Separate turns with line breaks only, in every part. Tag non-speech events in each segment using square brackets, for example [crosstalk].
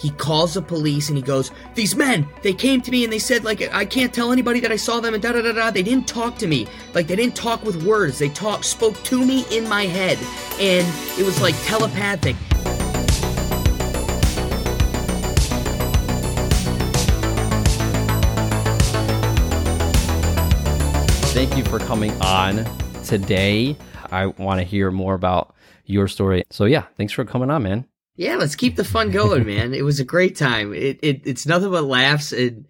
he calls the police and he goes, These men, they came to me and they said, like, I can't tell anybody that I saw them and da da da da. They didn't talk to me. Like, they didn't talk with words. They talk, spoke to me in my head. And it was like telepathic.
Thank you for coming on today. I want to hear more about your story. So, yeah, thanks for coming on, man.
Yeah, let's keep the fun going, [laughs] man. it was a great time. It, it it's nothing but laughs. And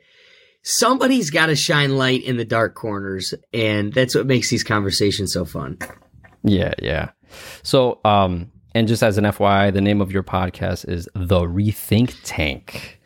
somebody's got to shine light in the dark corners, and that's what makes these conversations so fun.
Yeah, yeah. So, um, and just as an FYI, the name of your podcast is The Rethink Tank.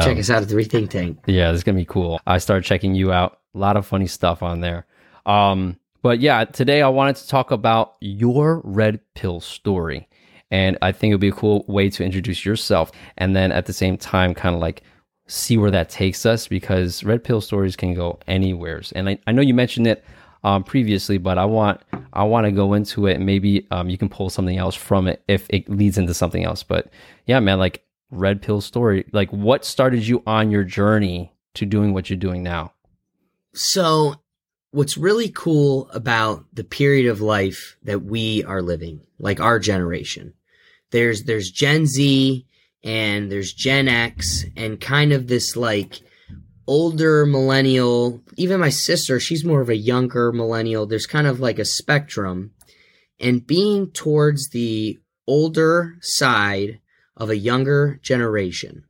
Check um, us out at the Rethink Tank.
Yeah, this is gonna be cool. I started checking you out. A lot of funny stuff on there. Um, but yeah, today I wanted to talk about your red pill story. And I think it would be a cool way to introduce yourself and then at the same time kind of like see where that takes us because red pill stories can go anywhere. And I, I know you mentioned it um, previously, but I want I want to go into it maybe um, you can pull something else from it if it leads into something else. But yeah, man, like red pill story, like what started you on your journey to doing what you're doing now?
So what's really cool about the period of life that we are living, like our generation, there's there's Gen Z and there's Gen X and kind of this like older millennial. Even my sister, she's more of a younger millennial. There's kind of like a spectrum. And being towards the older side of a younger generation,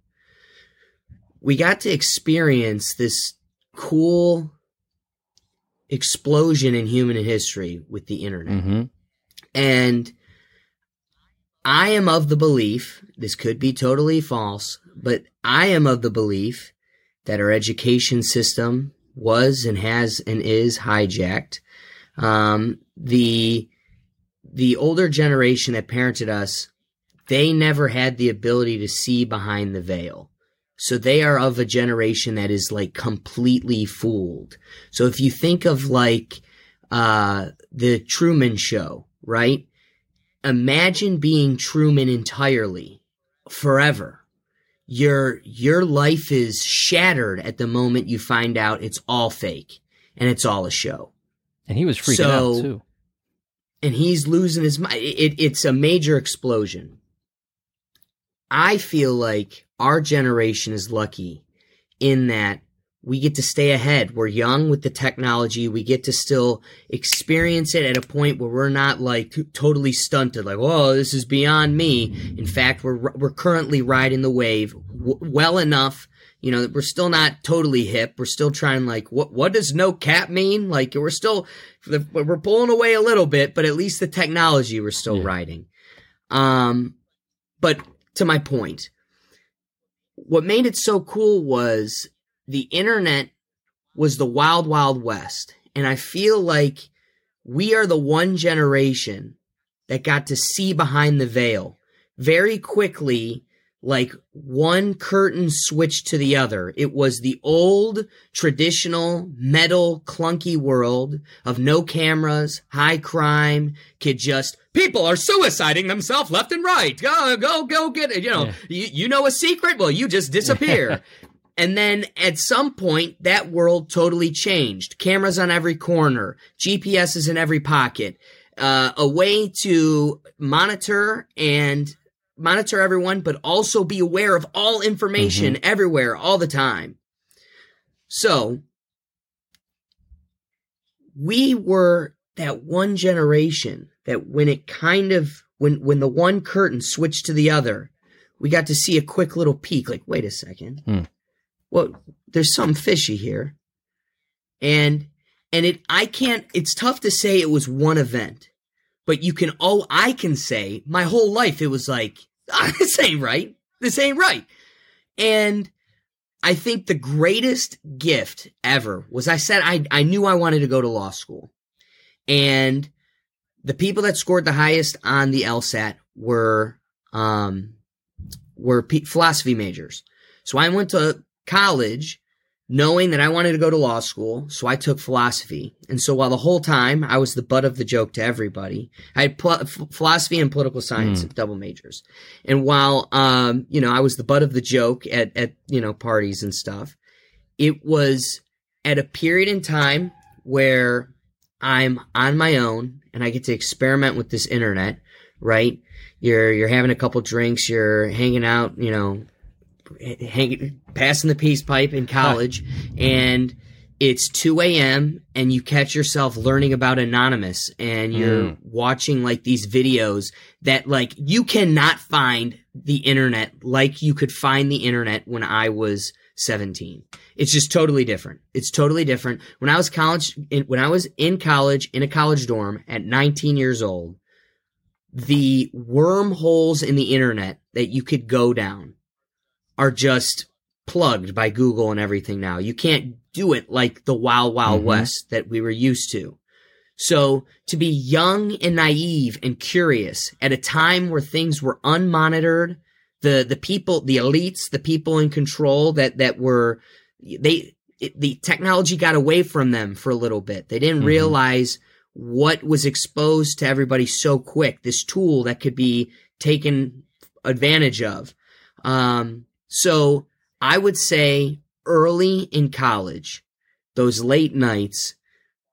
we got to experience this cool explosion in human history with the internet. Mm-hmm. And I am of the belief, this could be totally false, but I am of the belief that our education system was and has and is hijacked. Um, the the older generation that parented us, they never had the ability to see behind the veil. So they are of a generation that is like completely fooled. So if you think of like uh, the Truman Show, right? Imagine being Truman entirely forever. Your your life is shattered at the moment you find out it's all fake and it's all a show.
And he was freaking so, out too.
And he's losing his mind. It, it's a major explosion. I feel like our generation is lucky in that we get to stay ahead. We're young with the technology. We get to still experience it at a point where we're not like totally stunted, like, "Oh, this is beyond me." In fact, we're we're currently riding the wave w- well enough. You know, we're still not totally hip. We're still trying, like, what what does no cap mean? Like, we're still we're pulling away a little bit, but at least the technology we're still yeah. riding. Um, but to my point, what made it so cool was the internet was the wild, wild west. And I feel like we are the one generation that got to see behind the veil very quickly like one curtain switched to the other. It was the old traditional metal clunky world of no cameras, high crime, could just people are suiciding themselves left and right. Go go go get it. You know, yeah. you, you know a secret? Well, you just disappear. [laughs] And then at some point, that world totally changed. Cameras on every corner, GPSs in every pocket, uh, a way to monitor and monitor everyone, but also be aware of all information mm-hmm. everywhere all the time. So we were that one generation that when it kind of when when the one curtain switched to the other, we got to see a quick little peek. Like, wait a second. Hmm well, there's something fishy here. And, and it, I can't, it's tough to say it was one event, but you can, oh, I can say my whole life it was like, [laughs] this ain't right. This ain't right. And I think the greatest gift ever was I said I, I knew I wanted to go to law school. And the people that scored the highest on the LSAT were, um, were philosophy majors. So I went to college knowing that I wanted to go to law school, so I took philosophy. And so while the whole time I was the butt of the joke to everybody, I had pl- philosophy and political science
Mm.
double majors. And while um, you know, I was the butt of the joke at at you know parties and stuff, it was at a period in time where I'm on my own and I get to experiment with this internet, right? You're you're having a couple drinks, you're hanging out, you know, hanging passing the peace pipe in college and it's 2 a.m. and you catch yourself learning about anonymous and you're
Mm.
watching like these videos that like you cannot find the internet like you could find the internet when I was 17. It's just totally different. It's totally different. When I was college, in, when I was in college in a college dorm at 19 years old, the wormholes in the internet that you could go down are just plugged by Google and everything now. You can't do it like the wild, wild
Mhm.
west that we were used to. So to be young and naive and curious at a time where things were unmonitored, the, the people, the elites, the people in control that, that were, they, it, the technology got away from them for a little bit. They didn't
Mhm.
realize what was exposed to everybody so quick. This tool that could be taken advantage of. Um, so I would say early in college, those late nights,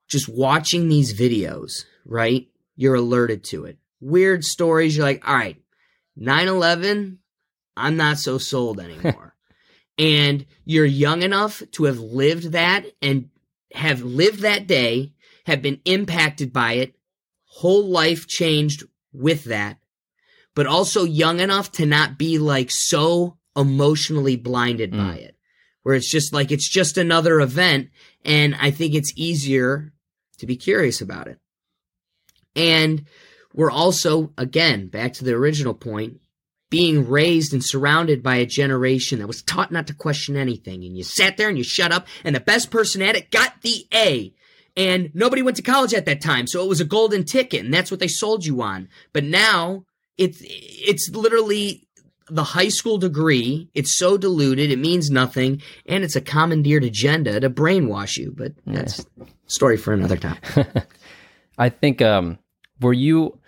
just watching these videos, right? You're alerted to it. Weird stories. You're like, all right, 9 11, I'm not so sold [laughs] anymore. and you're young enough to have lived that and have lived that day, have been impacted by it, whole life changed with that, but also young enough to not be like so emotionally blinded by
Mm.
it, where it's just like it's just another event. And I think it's easier to be curious about it. And we're also, again, back to the original point, being raised and surrounded by a generation that was taught not to question anything. And you sat there and you shut up, and the best person at it got the A. And nobody went to college at that time, so it was a golden ticket, and that's what they sold you on. But now it's it's literally the high school degree. It's so diluted, it means nothing, and it's a commandeered agenda to brainwash you. But that's a story for another time. [laughs]
I think um were you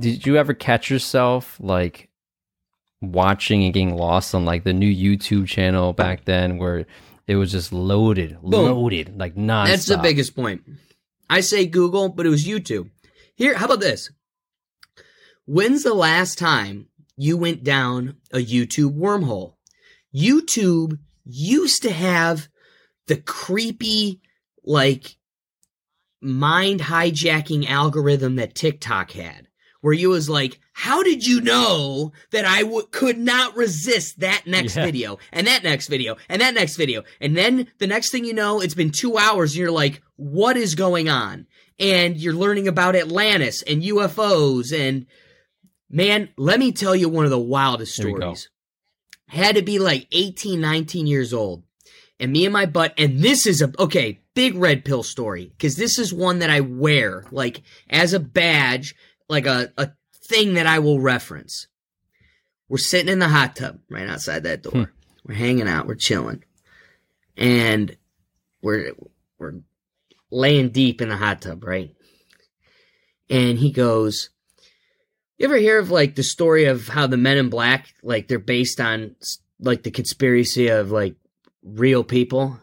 did you ever catch yourself like watching and getting lost on like the new YouTube channel back then where it was just loaded, loaded, like nonstop.
That's the biggest point. I say Google, but it was YouTube. Here, how about this? When's the last time you went down a YouTube wormhole? YouTube used to have the creepy, like, mind hijacking algorithm that TikTok had, where you was like, how did you know that I w- could not resist that next
Yeah.
video and that next video and that next video? And then the next thing you know, it's been two hours and you're like, what is going on? And you're learning about Atlantis and UFOs and man, let me tell you one of the wildest
Here
stories. Had to be like 18, 19 years old. And me and my butt, and this is a, okay, big red pill story, because this is one that I wear, like, as a badge, like a, a thing that I will reference. We're sitting in the hot tub right outside that door.
Hmm.
We're hanging out, we're chilling. And we're, we're laying deep in the hot tub, right? And he goes, you ever hear of like the story of how the men in black, like they're based on like the conspiracy of like real people?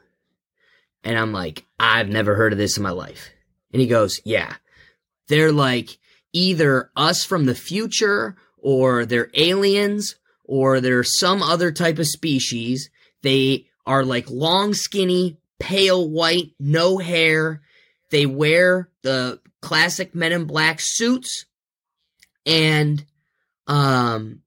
And I'm like, I've never heard of this in my life. And he goes, yeah, they're like either us from the future or they're aliens or they're some other type of species. They are like long, skinny, pale white, no hair. They wear the classic men in black suits and um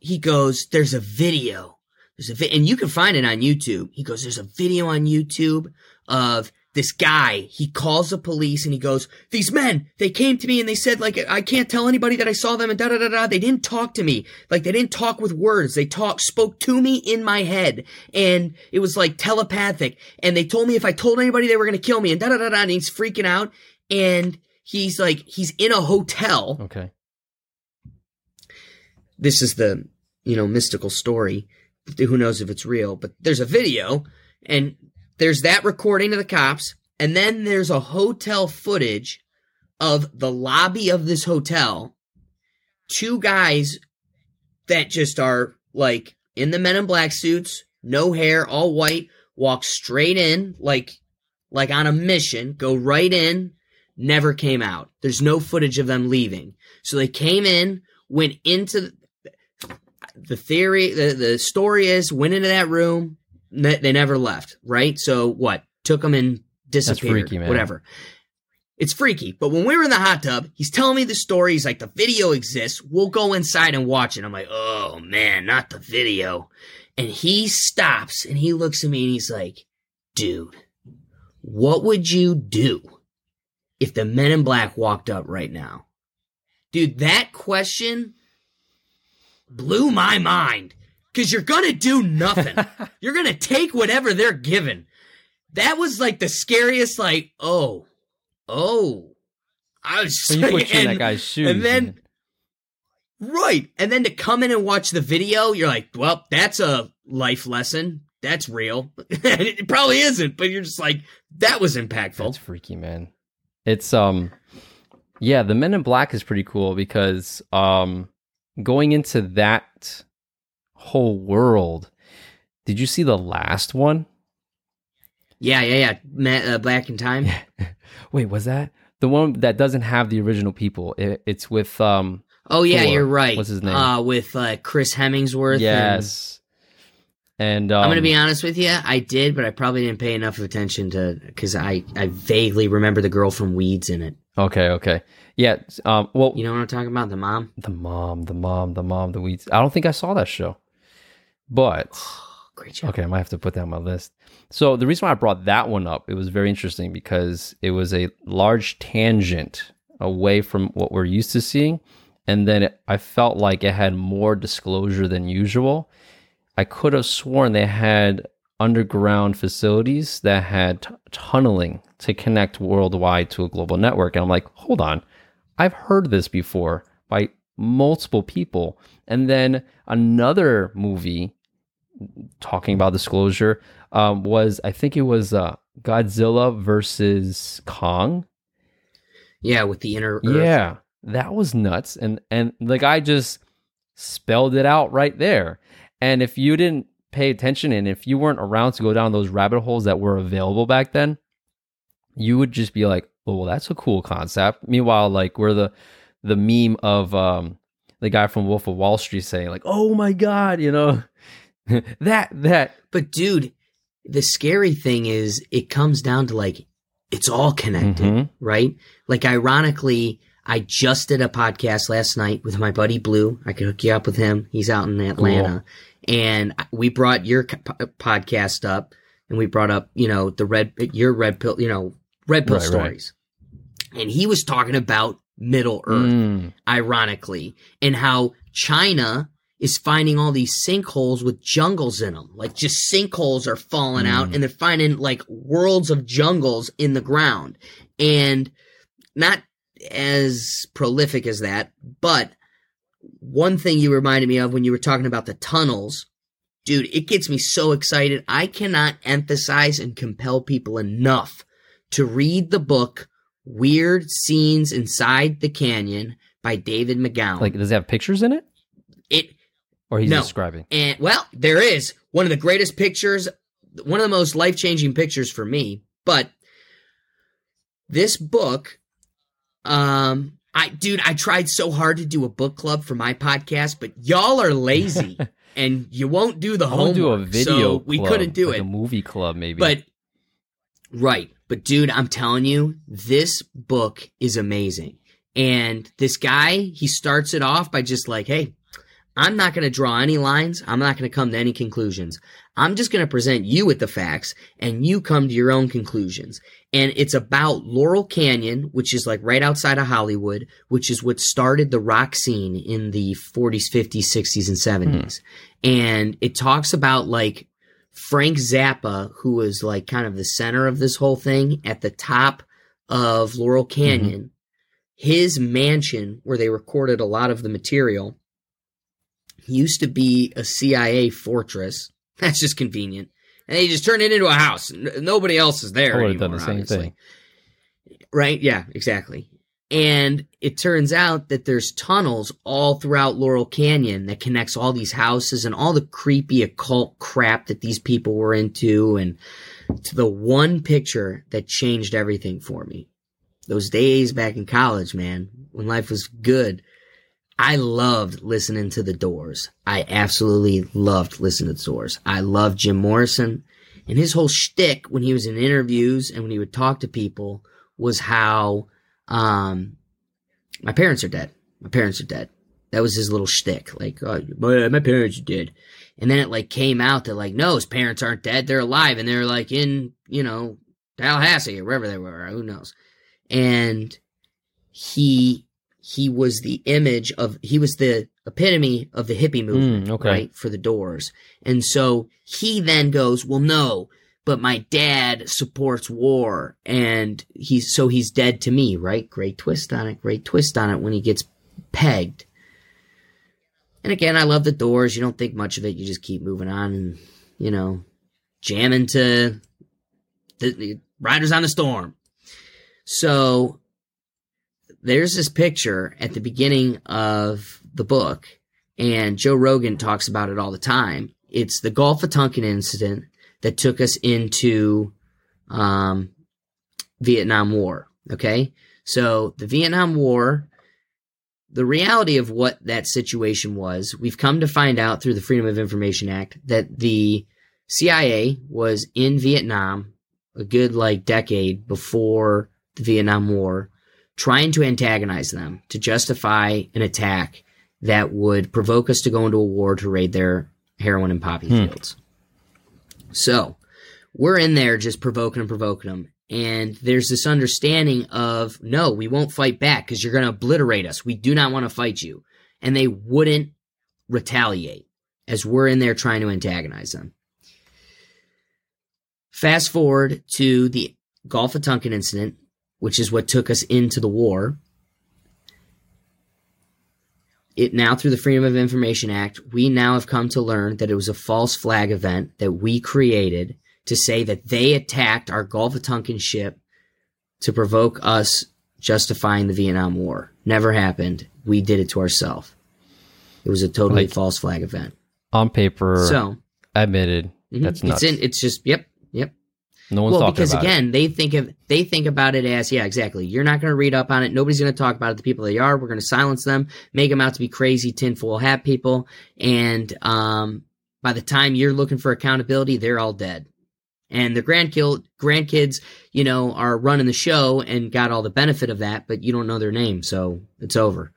he goes there's a video. There's a vi- and you can find it on YouTube. He goes there's a video on YouTube of this guy. He calls the police and he goes these men they came to me and they said like I can't tell anybody that I saw them and da da da da they didn't talk to me. Like they didn't talk with words. They talk spoke to me in my head. And it was like telepathic. And they told me if I told anybody they were going to kill me and da da da da and he's freaking out. And he's like he's in a hotel
Okay.
This is the you know mystical story who knows if it's real but there's a video And there's that recording of the cops, and then there's a hotel footage of the lobby of this hotel. Two guys that just are like in the men in black suits, no hair, all white, walk straight in like like on a mission, go right in, never came out. There's no footage of them leaving. So they came in, went into the theory, the, the story is went into that room, they never left, right? So what? Took them and disappeared,
freaky, man.
whatever. It's freaky, but when we were in the hot tub, he's telling me the story. He's like, the video exists. We'll go inside and watch it. I'm like, oh man, not the video. And he stops and he looks at me and he's like, dude, what would you do if the men in black walked up right now? Dude, that question blew my mind. Cause you're gonna do nothing. [laughs] you're gonna take whatever they're given. That was like the scariest, like, oh, oh. I was
So you put you in that guy's shoes.
and then
man.
Right. And then to come in and watch the video, you're like, well, that's a life lesson. That's real. [laughs] it probably isn't, but you're just like, that was impactful.
That's freaky, man. It's um yeah, the Men in Black is pretty cool because um going into that whole world, did you see the last one?
yeah, yeah, yeah. Ma- uh, Back in time. [laughs]
Wait, was that the one that doesn't have the original people? It, it's with um
Oh, yeah,
Thor.
you're right.
What's his name?
Uh, with uh, Chris Hemmingsworth. and-
yes. And um,
I'm going to be honest with you. I did, but I probably didn't pay enough attention to, because I, I vaguely remember the girl from Weeds in it.
Okay, okay. Yeah, um well
You know what I'm talking about? The mom?
the mom, the mom, the mom, the weeds. I don't think I saw that show. But [gasps]
Great job.
Okay, I might have to put that on my list. So the reason why I brought that one up, it was very interesting because it was a large tangent away from what we're used to seeing, and then it, I felt like it had more disclosure than usual. I could have sworn they had underground facilities that had t- tunneling to connect worldwide to a global network, and I'm like, hold on, I've heard this before by multiple people, and then another movie talking about disclosure um, was I think it was uh, Godzilla versus Kong.
Yeah, with the inner earth.
Yeah, that was nuts, and and the guy just spelled it out right there. And if you didn't pay attention and if you weren't around to go down those rabbit holes that were available back then, you would just be like, "Oh, well, that's a cool concept." Meanwhile, like we're the the meme of um, the guy from Wolf of Wall Street saying like, "Oh my god," you know, [laughs] that that
But dude, the scary thing is it comes down to like it's all connected,
Mhm.
right? Like ironically, I just did a podcast last night with my buddy Blue. I could hook you up with him. He's out in Atlanta. And we brought your po- podcast up and we brought up, you know, the red your red pill, you know, red pill
Right, right.
stories. And he was talking about Middle Earth
Mm,
ironically, and how China is finding all these sinkholes with jungles in them. Like just sinkholes are falling out
Mm.
and they're finding like worlds of jungles in the ground. And not as prolific as that, but one thing you reminded me of when you were talking about the tunnels, dude, it gets me so excited. I cannot emphasize and compel people enough to read the book Weird Scenes Inside the Canyon by David McGowan.
like, does it have pictures in it,
it
or he's
No.
describing?
and well, there is one of the greatest pictures, one of the most life-changing pictures for me, but this book um I dude, I tried so hard to do a book club for my podcast, but y'all are lazy [laughs] and you won't do the
I
homework.
do a video.
so we
club,
couldn't do
like
it.
A movie club, maybe.
But right, but dude, I'm telling you, this book is amazing. And this guy, he starts it off by just like, "Hey, I'm not going to draw any lines. I'm not going to come to any conclusions. I'm just going to present you with the facts and you come to your own conclusions." And it's about Laurel Canyon, which is like right outside of Hollywood, which is what started the rock scene in the 40s, 50s, 60s and 70s. Hmm. And it talks about like Frank Zappa, who was like kind of the center of this whole thing at the top of Laurel mm-hmm. Canyon, his mansion where they recorded a lot of the material used to be a CIA fortress. [laughs] That's just convenient. and they just turned it into a house. Nobody else is there
I
anymore.
done the same
obviously.
thing.
Right? Yeah, exactly. And it turns out that there's tunnels all throughout Laurel Canyon that connects all these houses and all the creepy occult crap that these people were into and to the one picture that changed everything for me. Those days back in college, man, when life was good, I loved listening to the doors. I absolutely loved listening to the doors. I loved Jim Morrison and his whole shtick when he was in interviews and when he would talk to people was how um, my parents are dead. My parents are dead. That was his little shtick. Like, oh, my, my parents are dead. And then it like came out that like, no, his parents aren't dead. They're alive. And they're like in, you know, Tallahassee or wherever they were. Who knows? And he, he was the image of, he was the epitome of the hippie movement,
Mm, okay.
right? For the doors. And so he then goes, well, no, but my dad supports war and he's so he's dead to me, right? Great twist on it, great twist on it when he gets pegged. And again, I love the doors. You don't think much of it. You just keep moving on and, you know, jamming to the, the Riders on the Storm. So there's this picture at the beginning of the book, and Joe Rogan talks about it all the time. It's the Gulf of Tonkin incident that took us into um, Vietnam War. Okay, so the Vietnam War, the reality of what that situation was, we've come to find out through the Freedom of Information Act that the CIA was in Vietnam a good like decade before the Vietnam War, trying to antagonize them to justify an attack that would provoke us to go into a war to raid their heroin and poppy
Hmm.
fields. So we're in there just provoking and provoking them. And there's this understanding of, no, we won't fight back because you're going to obliterate us. We do not want to fight you. And they wouldn't retaliate as we're in there trying to antagonize them. Fast forward to the Gulf of Tonkin incident, which is what took us into the war. It now, through the Freedom of Information Act, we now have come to learn that it was a false flag event that we created to say that they attacked our Gulf of Tonkin ship to provoke us justifying the Vietnam War. Never happened. We did it to ourselves. It was a totally
Like-
false flag event.
On paper,
So
admitted.
mhm,
That's nuts.
it's in. It's just yep, yep.
No one's
well,
talking
because
about it.
again, they think of they think about it as yeah, exactly. You're not going to read up on it. Nobody's going to talk about it. The people they are, we're going to silence them, make them out to be crazy tinfoil hat people, and um, by the time you're looking for accountability, they're all dead. And the grandkill grandkids, you know, are running the show and got all the benefit of that, but you don't know their name, so it's over.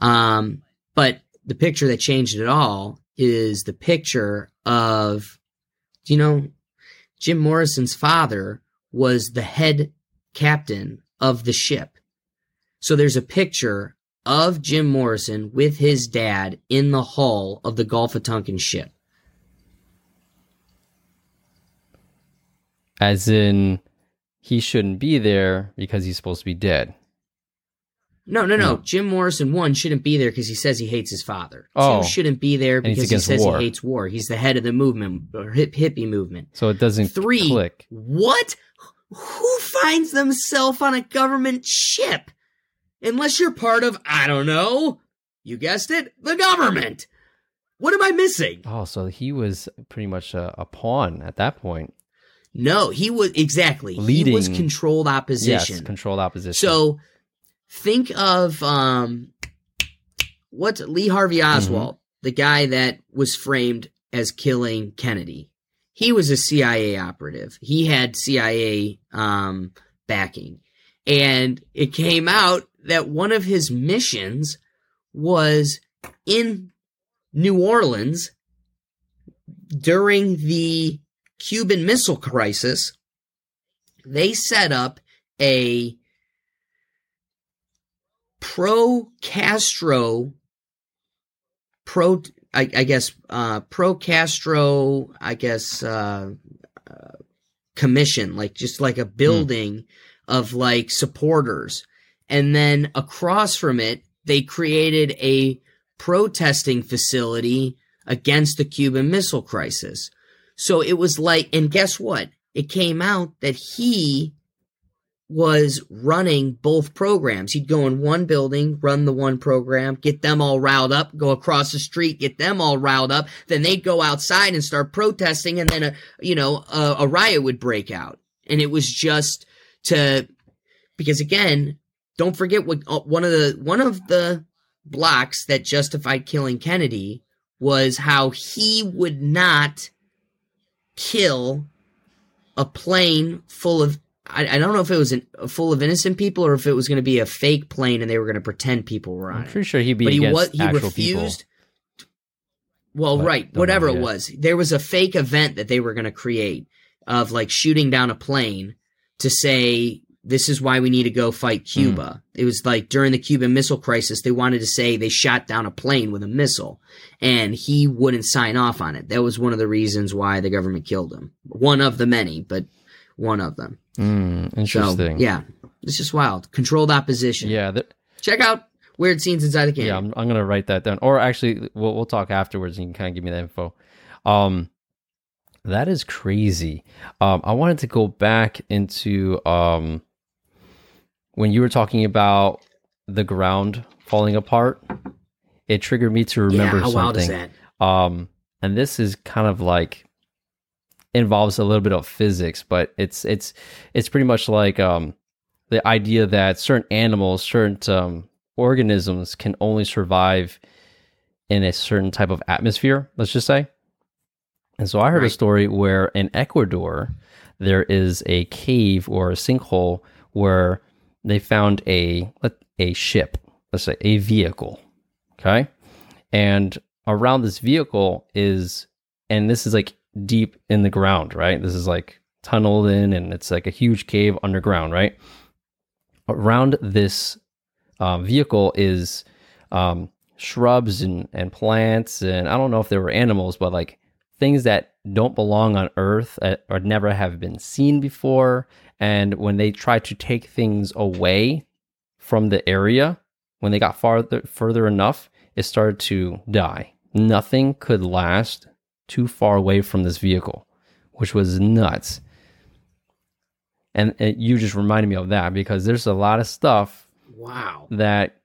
Um, but the picture that changed it all is the picture of, you know, Jim Morrison's father was the head captain of the ship. So there's a picture of Jim Morrison with his dad in the hull of the Gulf of Tonkin ship.
As in, he shouldn't be there because he's supposed to be dead.
No, no, no.
No.
Jim Morrison one shouldn't be there because he says he hates his father.
Oh.
Two shouldn't be there
he's
because he
against
says
war.
he hates war. He's the head of the movement or hip hippie movement.
So it doesn't
Three.
click.
What? Who finds themselves on a government ship? Unless you're part of, I don't know, you guessed it, the government. What am I missing?
Oh, so he was pretty much a, a pawn at that point.
No, he was exactly. He was
Leading-
controlled opposition.
Yes, controlled opposition.
So think of um what's Lee Harvey
Mm-hmm.
Oswald, the guy that was framed as killing Kennedy. He was a CIA operative. He had CIA um backing. And it came out that one of his missions was in New Orleans during the Cuban Missile Crisis. They set up a pro Castro, pro, I, I guess, uh, pro Castro, I guess, uh, uh, commission, like just like a building of like supporters. And then across from it, they created a protesting facility against the Cuban Missile Crisis. So it was like, and guess what? It came out that he was running both programs. He'd go in one building, run the one program, get them all riled up, go across the street, get them all riled up. Then they'd go outside and start protesting, and then a you know a, a riot would break out. And it was just to because again, don't forget what uh, one of the one of the blocks that justified killing Kennedy was how he would not kill a plane full of I, I don't know if it was an, full of innocent people or if it was going to be a fake plane and they were going to pretend people were on
I'm
it.
pretty sure he'd be
But he was he
actual
refused.
people.
Well,
But
right, whatever it
yet.
was, there was a fake event that they were going to create of like shooting down a plane to say this is why we need to go fight
Hmm.
Cuba. It was like during the Cuban Missile Crisis, they wanted to say they shot down a plane with a missile, and he wouldn't sign off on it. That was one of the reasons why the government killed him. One of the many, but one of them.
Mm,
So
interesting.
yeah, it's just wild. Controlled opposition.
Yeah. th-
Check out weird scenes inside the game.
Yeah, I'm, I'm gonna write that down. Or actually, we'll we'll talk afterwards. And you can kind of give me that info. Um, that is crazy. Um, I wanted to go back into um when you were talking about the ground falling apart. It triggered me to remember
yeah, how wild is
something.
that?
Um, and this is kind of like involves a little bit of physics, but it's it's it's pretty much like um the idea that certain animals, certain um, organisms can only survive in a certain type of atmosphere. Let's just say. And so I heard a story where in Ecuador there is a cave or a sinkhole where they found a a ship, let's say a vehicle, okay, and around this vehicle is, and this is like deep in the ground, right? This is like tunneled in, and it's like a huge cave underground, right? Around this um, vehicle is um, shrubs and, and plants, and I don't know if there were animals, but like things that don't belong on Earth uh, or never have been seen before. And when they tried to take things away from the area, when they got farther further enough, it started to die. Nothing could last too far away from this vehicle, which was nuts. And, and you just reminded me of that because there's a lot of stuff
Wow.
that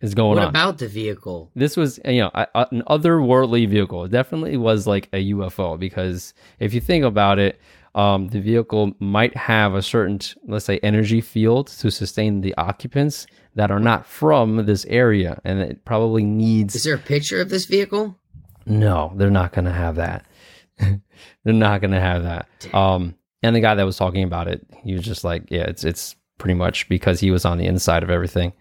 is going
What
on.
about the vehicle?
this was you know a, a- an otherworldly vehicle. It definitely was like a UFO because if you think about it, um, the vehicle might have a certain, let's say, energy field to sustain the occupants that are not from this area, and it probably needs.
Is there a picture of this vehicle?
No, they're not going to have that. [laughs] they're not going to have that. Um, and the guy that was talking about it, he was just like, yeah, it's it's pretty much because he was on the inside of everything.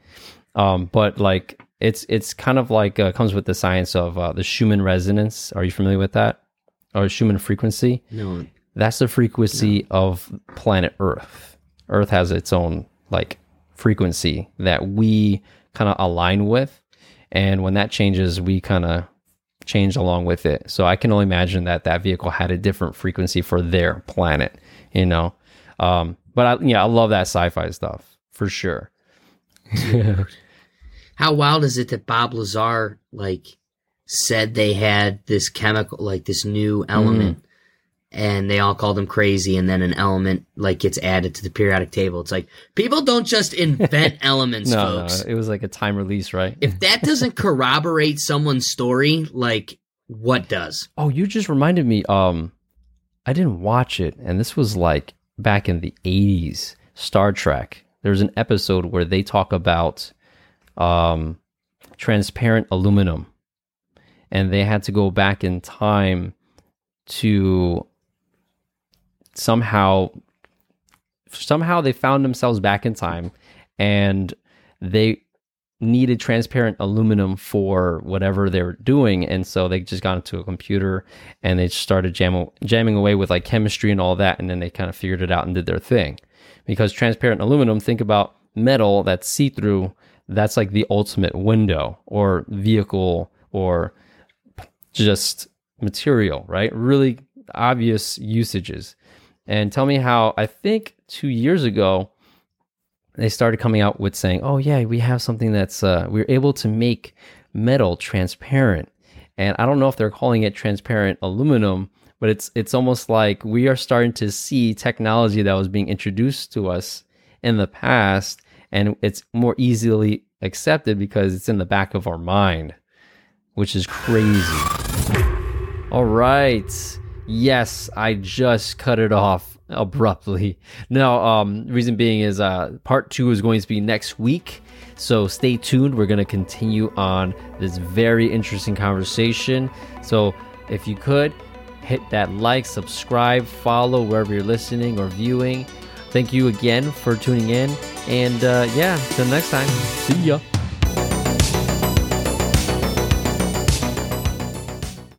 Um, but like it's it's kind of like uh, comes with the science of uh, the Schumann resonance. Are you familiar with that? Or Schumann frequency?
No.
That's the frequency of planet Earth. Earth has its own like frequency that we kind of align with, and when that changes, we kind of change along with it. So I can only imagine that that vehicle had a different frequency for their planet, you know. Um, but I, yeah, I love that sci-fi stuff for sure. [laughs]
How wild is it that Bob Lazar like said they had this chemical, like this new
Mm.
And they all called him crazy, and then an element like gets added to the periodic table. It's like people don't just invent [laughs] elements,
No,
folks.
no, it was like a time release, right?
If that doesn't [laughs] corroborate someone's story, like what does?
Oh, you just reminded me. Um, I didn't watch it, and this was like back in the '80s. Star Trek. There's an episode where they talk about um, transparent aluminum, and they had to go back in time to somehow somehow they found themselves back in time and they needed transparent aluminum for whatever they were doing. And so they just got into a computer and they started jam- jamming away with like chemistry and all that. And then they kind of figured it out and did their thing. Because transparent aluminum think about metal that's see-through. That's like the ultimate window or vehicle or just material right? Really obvious usages and tell me how i think two years ago they started coming out with saying, "Oh yeah, we have something that's uh, we're able to make metal transparent." And I don't know if they're calling it transparent aluminum, but it's it's almost like we are starting to see technology that was being introduced to us in the past and it's more easily accepted because it's in the back of our mind, which is crazy. All right. Yes, I just cut it off abruptly. No, um, reason being is uh, part two is going to be next week. So stay tuned. We're going to continue on this very interesting conversation. So if you could hit that like, subscribe, follow wherever you're listening or viewing. Thank you again for tuning in. And uh, yeah, till next time. See ya.